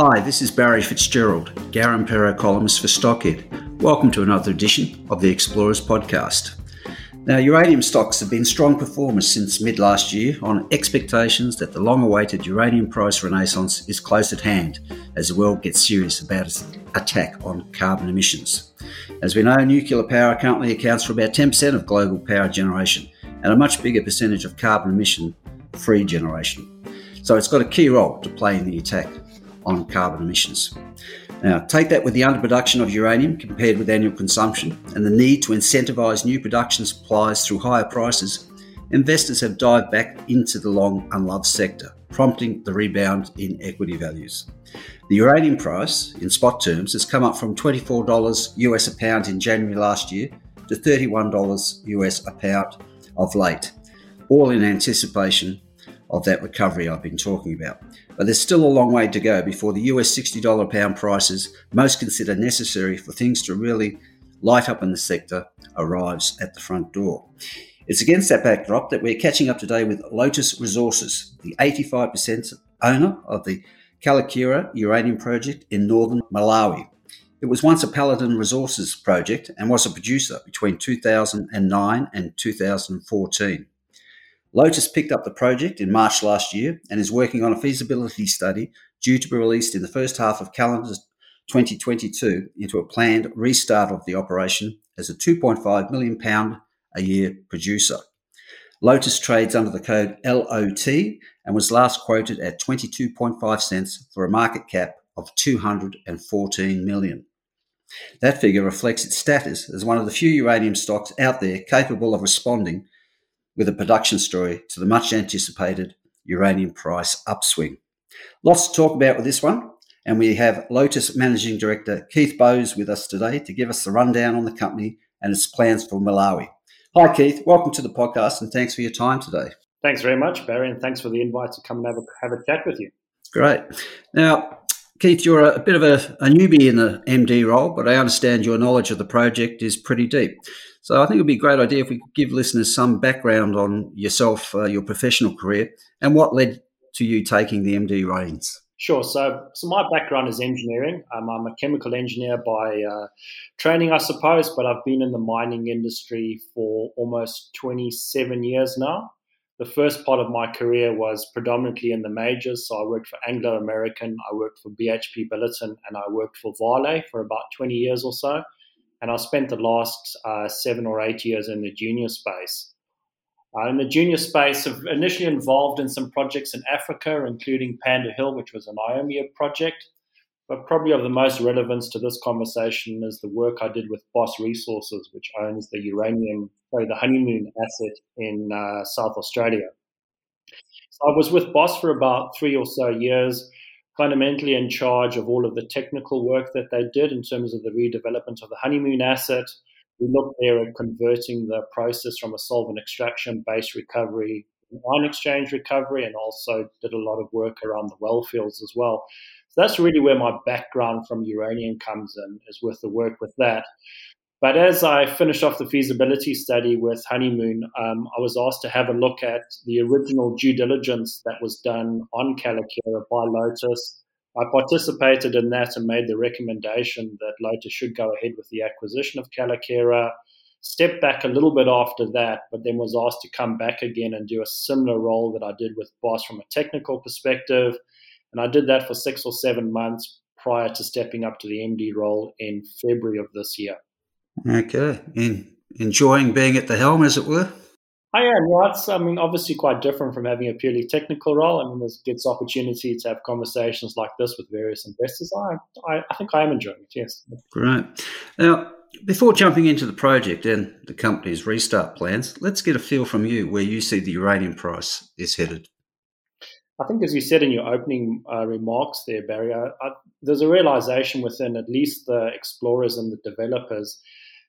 Hi, this is Barry Fitzgerald, Garimpeiro columnist for Stockhead. Welcome to another edition of the Explorers Podcast. Now, uranium stocks have been strong performers since mid last year on expectations that the long awaited uranium price renaissance is close at hand as the world gets serious about its attack on carbon emissions. As we know, nuclear power currently accounts for about 10% of global power generation and a much bigger percentage of carbon emission free generation. So it's got a key role to play in the attack on carbon emissions. Now, take that with the underproduction of uranium compared with annual consumption and the need to incentivise new production supplies through higher prices, investors have dived back into the long unloved sector, prompting the rebound in equity values. The uranium price, in spot terms, has come up from $24 US a pound in January last year to $31 US a pound of late, all in anticipation of that recovery I've been talking about. But there's still a long way to go before the US $60 a pound prices, most consider necessary for things to really light up in the sector, arrives at the front door. It's against that backdrop that we're catching up today with Lotus Resources, the 85% owner of the Kayelekera uranium project in northern Malawi. It was once a Paladin Resources project and was a producer between 2009 and 2014. Lotus picked up the project in March last year and is working on a feasibility study due to be released in the first half of calendar 2022 into a planned restart of the operation as a 2.5 million pound a year producer. Lotus trades under the code LOT and was last quoted at 22.5 cents for a market cap of 214 million. That figure reflects its status as one of the few uranium stocks out there capable of responding with a production story to the much anticipated uranium price upswing. Lots to talk about with this one, and we have Lotus Managing Director Keith Bowes with us today to give us the rundown on the company and its plans for Malawi. Hi, Keith. Welcome to the podcast, and thanks for your time today. Thanks very much, Barry, and thanks for the invite to come and have a, have a chat with you. Great. Now, Keith, you're a, bit of a, a newbie in the MD role, but I understand your knowledge of the project is pretty deep. So I think it would be a great idea if we could give listeners some background on yourself, uh, your professional career, and what led to you taking the MD reins. Sure. So, so my background is engineering. Um, I'm a chemical engineer by uh, training, I suppose, but I've been in the mining industry for almost 27 years now. The first part of my career was predominantly in the majors. So I worked for Anglo American, I worked for BHP Billiton, and I worked for Vale for about 20 years or so and I spent the last uh, seven or eight years in the junior space. Uh, in the junior space, I've initially involved in some projects in Africa, including Panda Hill, which was an IOMIA project. But probably of the most relevance to this conversation is the work I did with Boss Resources, which owns the uranium, sorry, the honeymoon asset in uh, South Australia. So I was with Boss for about three or so years fundamentally in charge of all of the technical work that they did in terms of the redevelopment of the honeymoon asset. We looked there at converting the process from a solvent extraction based recovery ion exchange recovery and also did a lot of work around the well fields as well. So that's really where my background from uranium comes in, is with the work with that. But as I finished off the feasibility study with Honeymoon, um, I was asked to have a look at the original due diligence that was done on Kayelekera by Lotus. I participated in that and made the recommendation that Lotus should go ahead with the acquisition of Kayelekera. Stepped back a little bit after that, but then was asked to come back again and do a similar role that I did with Boss from a technical perspective. And I did that for six or seven months prior to stepping up to the MD role in February of this year. Okay. In, enjoying being at the helm, as it were? I am. Yeah, it's, I mean, obviously quite different from having a purely technical role. I mean, there's gets opportunity to have conversations like this with various investors. I, I, I think I am enjoying it, yes. Great. Now, before jumping into the project and the company's restart plans, let's get a feel from you where you see the uranium price is headed. I think, as you said in your opening uh, remarks there, Barry, I, I, there's a realization within at least the explorers and the developers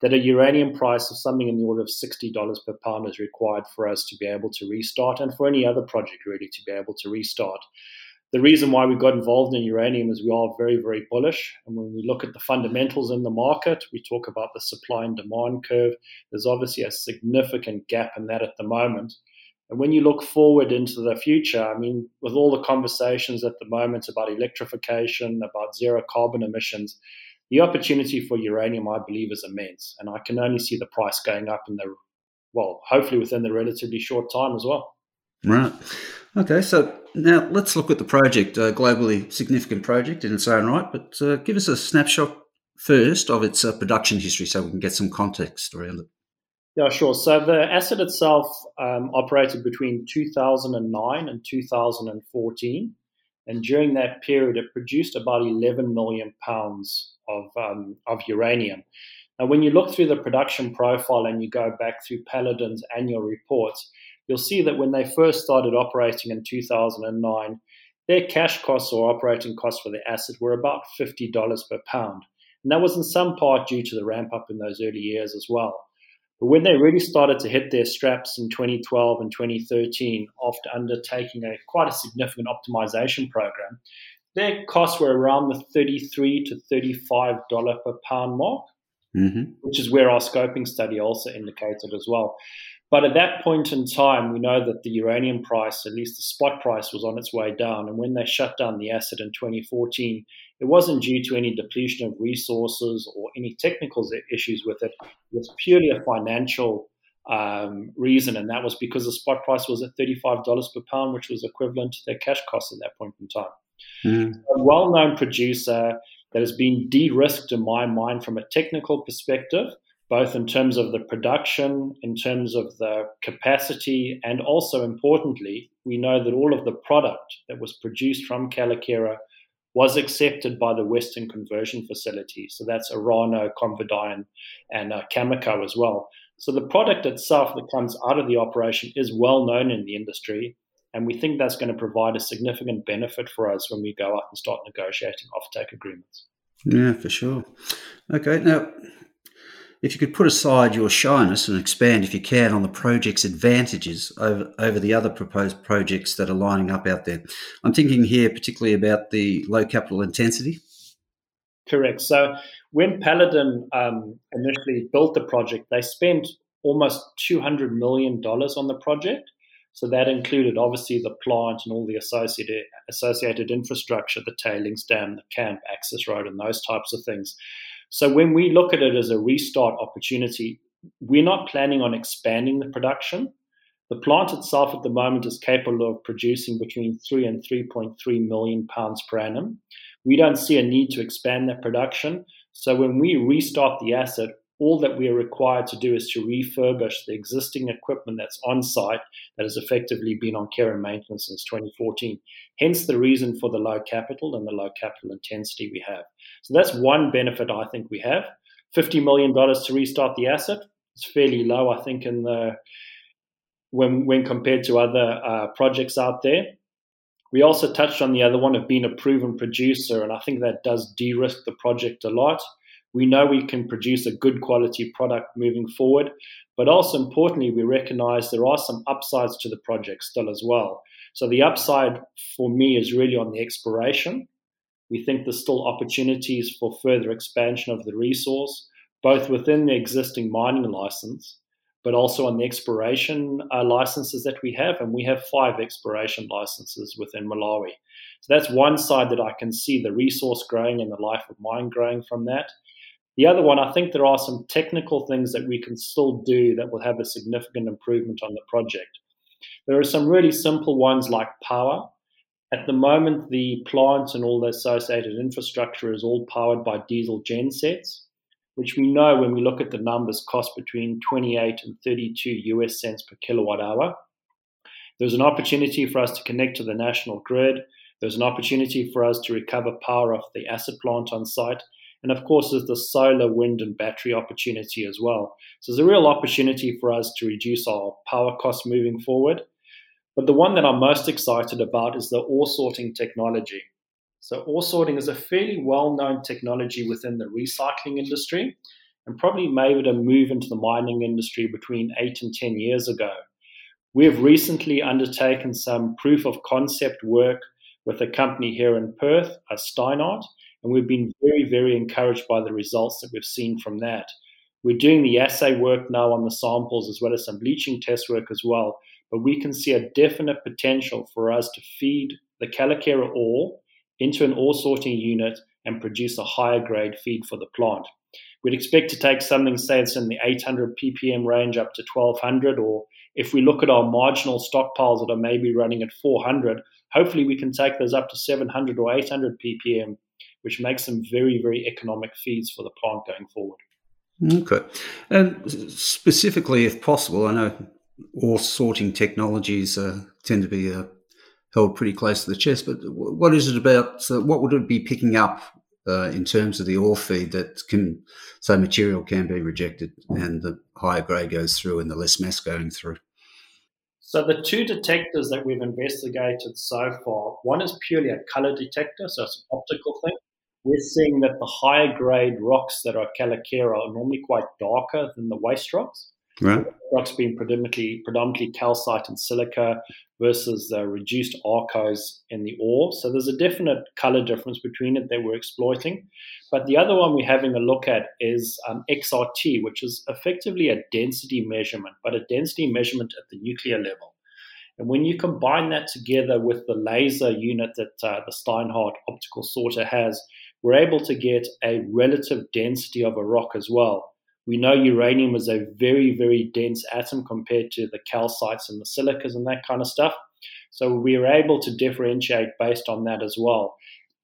that a uranium price of something in the order of $60 per pound is required for us to be able to restart and for any other project really to be able to restart. The reason why we got involved in uranium is we are very, very bullish. And when we look at the fundamentals in the market, we talk about the supply and demand curve. There's obviously a significant gap in that at the moment. And when you look forward into the future, I mean, with all the conversations at the moment about electrification, about zero carbon emissions, the opportunity for uranium, I believe, is immense. And I can only see the price going up in the, well, hopefully within the relatively short time as well. Right. Okay. So now let's look at the project, a globally significant project in its own right, but uh, give us a snapshot first of its uh, production history so we can get some context around it. Yeah, sure. So the asset itself um, operated between 2009 and 2014. And during that period, it produced about 11 million pounds of, um, of uranium. Now, when you look through the production profile and you go back through Paladin's annual reports, you'll see that when they first started operating in 2009, their cash costs or operating costs for the asset were about $50 per pound. And that was in some part due to the ramp up in those early years as well. But when they really started to hit their straps in 2012 and 2013, after undertaking a quite a significant optimization program, their costs were around the 33 to 35 dollar per pound mark, mm-hmm. which is where our scoping study also indicated as well. But at that point in time, we know that the uranium price, at least the spot price, was on its way down. And when they shut down the asset in 2014, it wasn't due to any depletion of resources or any technical issues with it. It was purely a financial um, reason, and that was because the spot price was at $35 per pound, which was equivalent to their cash costs at that point in time. Mm. A well known producer that has been de risked in my mind from a technical perspective both in terms of the production, in terms of the capacity, and also importantly, we know that all of the product that was produced from Kayelekera was accepted by the Western conversion facility. So that's Orano, ConverDyn, and uh, Cameco as well. So the product itself that comes out of the operation is well known in the industry, and we think that's going to provide a significant benefit for us when we go out and start negotiating offtake agreements. Yeah, for sure. Okay, now if you could put aside your shyness and expand, if you can, on the project's advantages over, over the other proposed projects that are lining up out there. I'm thinking here particularly about the low capital intensity. Correct. So when Paladin um, initially built the project, they spent almost $200 million on the project. So that included obviously the plant and all the associated associated infrastructure, the tailings dam, the camp, access road, and those types of things. So when we look at it as a restart opportunity, we're not planning on expanding the production. The plant itself at the moment is capable of producing between 3 and 3.3 million pounds per annum. We don't see a need to expand that production. So when we restart the asset, all that we are required to do is to refurbish the existing equipment that's on site that has effectively been on care and maintenance since 2014. Hence the reason for the low capital and the low capital intensity we have. So that's one benefit I think we have. $50 million to restart the asset. It's fairly low, I think, in the when when compared to other uh, projects out there. We also touched on the other one of being a proven producer, and I think that does de-risk the project a lot. We know we can produce a good quality product moving forward, but also importantly, we recognize there are some upsides to the project still as well. So the upside for me is really on the exploration. We think there's still opportunities for further expansion of the resource, both within the existing mining license, but also on the exploration uh, licenses that we have. And we have five exploration licenses within Malawi. So that's one side that I can see the resource growing and the life of mine growing from that. The other one, I think there are some technical things that we can still do that will have a significant improvement on the project. There are some really simple ones like power. At the moment, the plant and all the associated infrastructure is all powered by diesel gensets, which we know when we look at the numbers cost between 28 and 32 US cents per kilowatt hour. There's an opportunity for us to connect to the national grid. There's an opportunity for us to recover power off the acid plant on site. And of course, there's the solar, wind, and battery opportunity as well. So there's a real opportunity for us to reduce our power costs moving forward. But the one that I'm most excited about is the ore sorting technology. So, ore sorting is a fairly well known technology within the recycling industry and probably made a move into the mining industry between eight and 10 years ago. We have recently undertaken some proof of concept work with a company here in Perth, a Steinert, and we've been very, very encouraged by the results that we've seen from that. We're doing the assay work now on the samples as well as some bleaching test work as well, but we can see a definite potential for us to feed the Kayelekera ore into an ore sorting unit and produce a higher grade feed for the plant. We'd expect to take something, say, that's in the 800 ppm range up to 1200, or if we look at our marginal stockpiles that are maybe running at 400, hopefully we can take those up to 700 or 800 ppm, which makes them very, very economic feeds for the plant going forward. Okay. And specifically, if possible, I know ore sorting technologies uh, tend to be uh, held pretty close to the chest, but what is it about? Uh, what would it be picking up uh, in terms of the ore feed that can, so material can be rejected and the higher grade goes through and the less mass going through? So the two detectors that we've investigated so far, one is purely a color detector, so it's an optical thing. We're seeing that the higher grade rocks that are Kayelekera are normally quite darker than the waste rocks. Right. Rocks being predominantly predominantly calcite and silica versus the reduced arkose in the ore. So there's a definite color difference between it that we're exploiting. But the other one we're having a look at is um, XRT, which is effectively a density measurement, but a density measurement at the nuclear level. And when you combine that together with the laser unit that uh, the Steinert optical sorter has, we're able to get a relative density of a rock as well. We know uranium is a very, very dense atom compared to the calcites and the silicas and that kind of stuff. So we are able to differentiate based on that as well.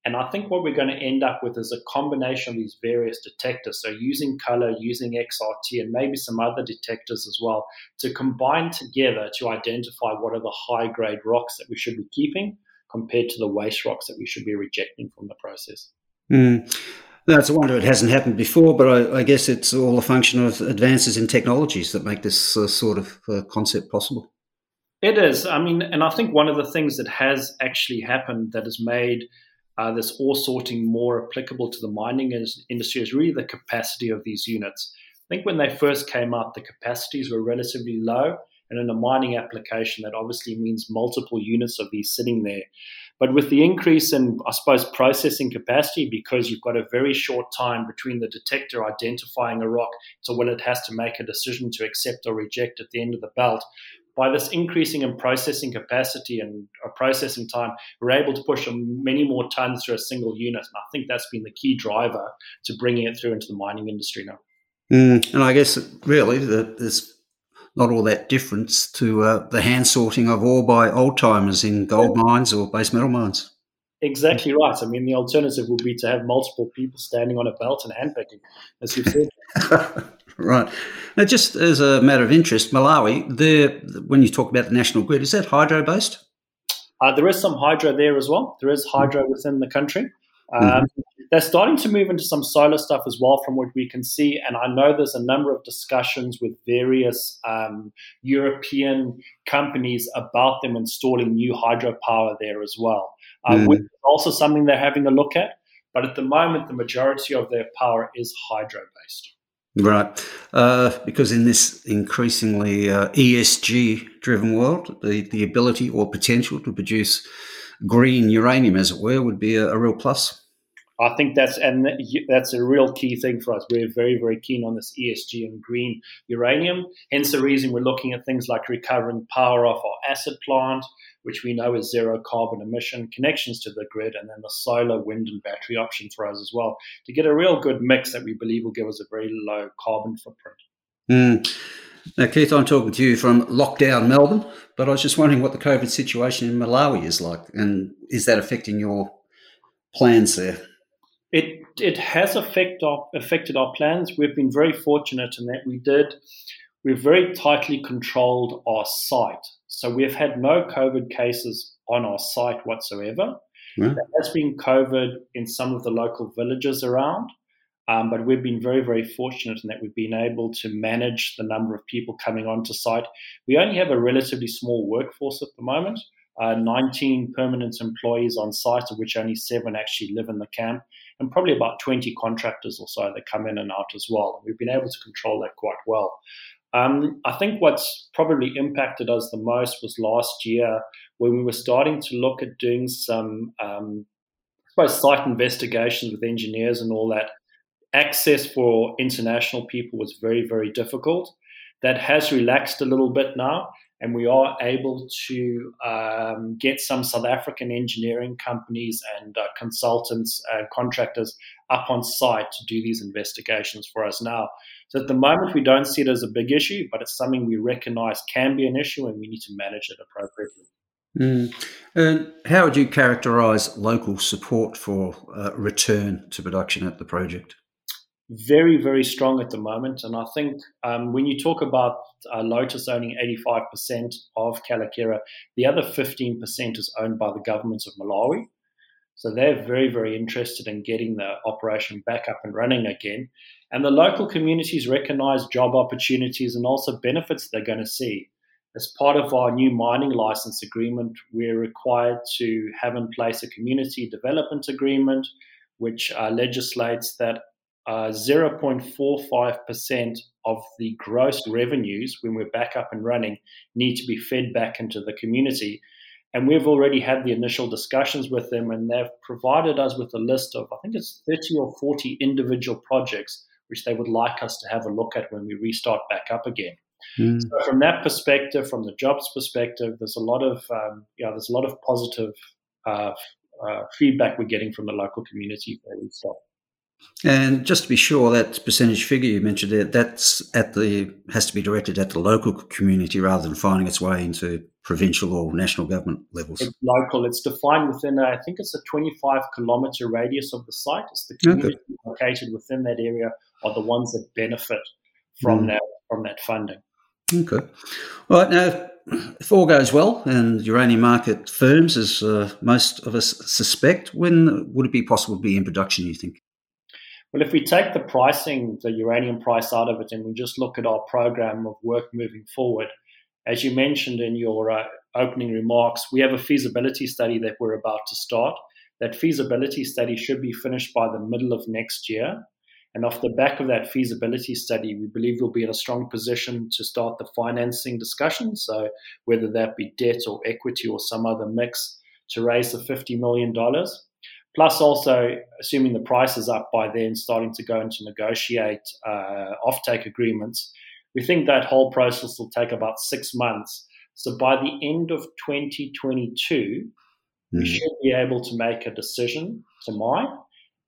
And I think what we're going to end up with is a combination of these various detectors. So using color, using XRT, and maybe some other detectors as well to combine together to identify what are the high grade rocks that we should be keeping compared to the waste rocks that we should be rejecting from the process. Mm. It's a wonder it hasn't happened before, but I, I, guess it's all a function of advances in technologies that make this uh, sort of uh, concept possible. It is. I mean, and I think one of the things that has actually happened that has made uh, this ore sorting more applicable to the mining industry is really the capacity of these units. I think when they first came out, the capacities were relatively low. And in a mining application, that obviously means multiple units of these sitting there. But with the increase in, I suppose, processing capacity, because you've got a very short time between the detector identifying a rock to when it has to make a decision to accept or reject at the end of the belt, by this increasing in processing capacity and processing time, we're able to push many more tons through a single unit. And I think that's been the key driver to bringing it through into the mining industry now. Mm, and I guess really there's not all that difference to uh, the hand sorting of ore by old timers in gold mines or base metal mines. Exactly right. I mean, the alternative would be to have multiple people standing on a belt and handpicking, as you've said. right. Now, just as a matter of interest, Malawi, there, when you talk about the national grid, is that hydro based? Uh, there is some hydro there as well. There is hydro within the country. Um, mm-hmm. They're starting to move into some solar stuff as well, from what we can see. And I know there's a number of discussions with various um, European companies about them installing new hydropower there as well, uh, mm. which is also something they're having a look at. But at the moment, the majority of their power is hydro based. Right. Uh, because in this increasingly uh, ESG driven world, the, the ability or potential to produce green uranium, as it were, would be a, a real plus. I think that's and that's a real key thing for us. We're very very keen on this ESG and green uranium. Hence the reason we're looking at things like recovering power off our acid plant, which we know is zero carbon emission, connections to the grid, and then the solar, wind, and battery option for us as well to get a real good mix that we believe will give us a very low carbon footprint. Mm. Now, Keith, I'm talking to you from lockdown Melbourne, but I was just wondering what the COVID situation in Malawi is like, and is that affecting your plans there? It it has affect our, affected our plans. We've been very fortunate in that we did. We've very tightly controlled our site, so we've had no COVID cases on our site whatsoever. Yeah. There has been COVID in some of the local villages around, Um, but we've been very, very fortunate in that we've been able to manage the number of people coming onto site. We only have a relatively small workforce at the moment. Uh, 19 permanent employees on site, of which only seven actually live in the camp, and probably about 20 contractors or so that come in and out as well. We've been able to control that quite well. Um, I think what's probably impacted us the most was last year when we were starting to look at doing some, um, I suppose, site investigations with engineers and all that. Access for international people was very, very difficult. That has relaxed a little bit now, and we are able to um, get some South African engineering companies and uh, consultants and contractors up on site to do these investigations for us now. So at the moment, we don't see it as a big issue, but it's something we recognize can be an issue and we need to manage it appropriately. Mm. And how would you characterize local support for uh, return to production at the project? Very, very strong at the moment. And I think um, when you talk about uh, Lotus owning 85% of Kayelekera, the other 15% is owned by the governments of Malawi. So they're very, very interested in getting the operation back up and running again. And the local communities recognize job opportunities and also benefits they're going to see. As part of our new mining license agreement, we're required to have in place a community development agreement, which uh, legislates that uh, 0.45% of the gross revenues when we're back up and running need to be fed back into the community. And we've already had the initial discussions with them, and they've provided us with a list of, I think it's 30 or 40 individual projects which they would like us to have a look at when we restart back up again. Mm. So from that perspective, from the jobs perspective, there's a lot of um, yeah, there's a lot of positive uh, uh, feedback we're getting from the local community for restart. And just to be sure, that percentage figure you mentioned there, that's at the has to be directed at the local community rather than finding its way into provincial or national government levels. It's local. It's defined within, a, I think it's a 25 kilometre radius of the site. It's the community okay. located within that area are the ones that benefit from mm. that from that funding. Okay. All right. Now, if all goes well and uranium market firms, as uh, most of us suspect, when would it be possible to be in production? You think? Well, if we take the pricing, the uranium price out of it, and we just look at our program of work moving forward, as you mentioned in your uh, opening remarks, we have a feasibility study that we're about to start. That feasibility study should be finished by the middle of next year. And off the back of that feasibility study, we believe we'll be in a strong position to start the financing discussion. So, whether that be debt or equity or some other mix to raise the $50 million. Plus, also, assuming the price is up by then, starting to go into negotiate uh, offtake agreements. We think that whole process will take about six months. So, by the end of 2022, mm. we hmm. should be able to make a decision to mine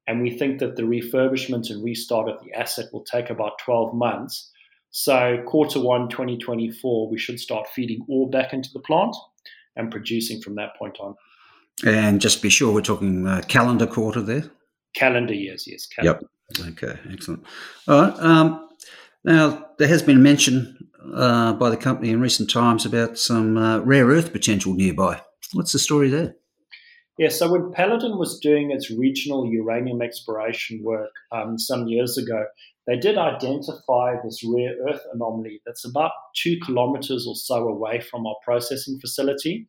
and we think that the refurbishment and restart of the asset will take about 12 months. So, quarter one 2024, we should start feeding ore back into the plant and producing from that point on. And just be sure we're talking uh, calendar quarter there? Calendar years, yes. Calendar. Yep. Okay, excellent. All right. Um, now, there has been mention uh, by the company in recent times about some uh, rare earth potential nearby. What's the story there? Yeah, so when Paladin was doing its regional uranium exploration work um, some years ago, they did identify this rare earth anomaly that's about two kilometers or so away from our processing facility.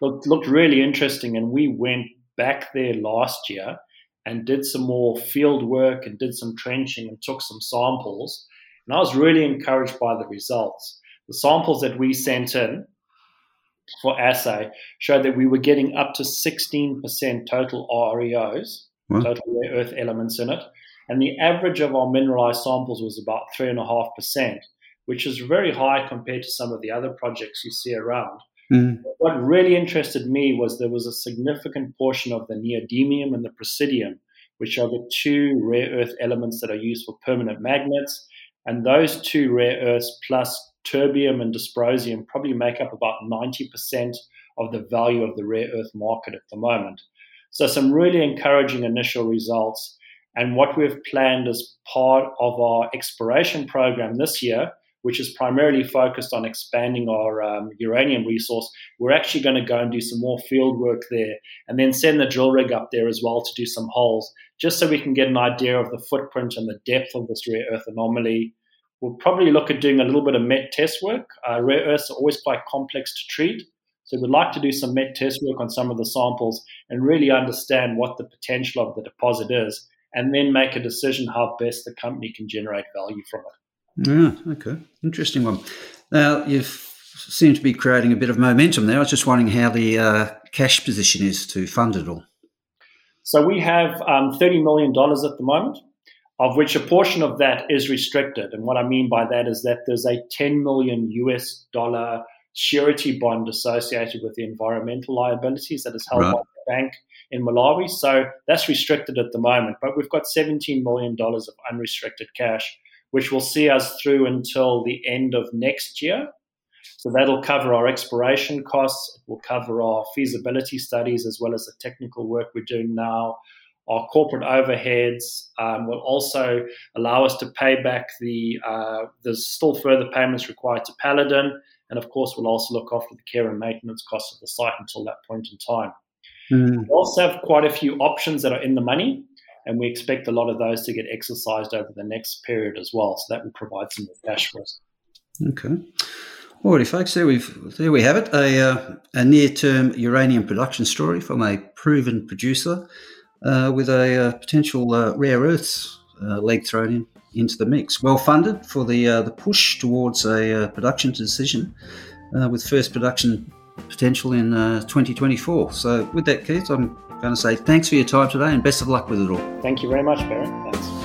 Looked, looked really interesting, and we went back there last year and did some more field work and did some trenching and took some samples. And I was really encouraged by the results. The samples that we sent in for assay showed that we were getting up to 16% total REOs, total rare earth elements in it. And the average of our mineralized samples was about 3.5%, which is very high compared to some of the other projects you see around. Mm. What really interested me was there was a significant portion of the neodymium and the praseodymium, which are the two rare earth elements that are used for permanent magnets. And those two rare earths plus terbium and dysprosium probably make up about 90% of the value of the rare earth market at the moment. So, some really encouraging initial results. And what we've planned as part of our exploration program this year, which is primarily focused on expanding our um, uranium resource, we're actually going to go and do some more field work there and then send the drill rig up there as well to do some holes, just so we can get an idea of the footprint and the depth of this rare earth anomaly. We'll probably look at doing a little bit of met test work. Uh, rare earths are always quite complex to treat. So we'd like to do some met test work on some of the samples and really understand what the potential of the deposit is, and then make a decision how best the company can generate value from it. Yeah, okay. Interesting one. Now, you've seem to be creating a bit of momentum there. I was just wondering how the uh, cash position is to fund it all. So we have um, $30 million at the moment, of which a portion of that is restricted. And what I mean by that is that there's a 10 million US dollar surety bond associated with the environmental liabilities that is held right. by the bank in Malawi. So that's restricted at the moment. But we've got $17 million of unrestricted cash, which will see us through until the end of next year. So that'll cover our exploration costs, it will cover our feasibility studies as well as the technical work we're doing now. Our corporate overheads um, will also allow us to pay back the. Uh, there's still further payments required to Paladin, and of course, we'll also look after the care and maintenance costs of the site until that point in time. Mm. We also have quite a few options that are in the money, and we expect a lot of those to get exercised over the next period as well. So that will provide some cash for us. Okay. Alrighty, folks. There we've there we have it. A, uh, a near-term uranium production story from a proven producer uh, with a uh, potential uh, rare earths uh, leg thrown in into the mix. Well funded for the uh, the push towards a production decision, with first production potential in uh, 2024. So, with that, Keith, I'm going to say thanks for your time today and best of luck with it all. Thank you very much, Barry. Thanks.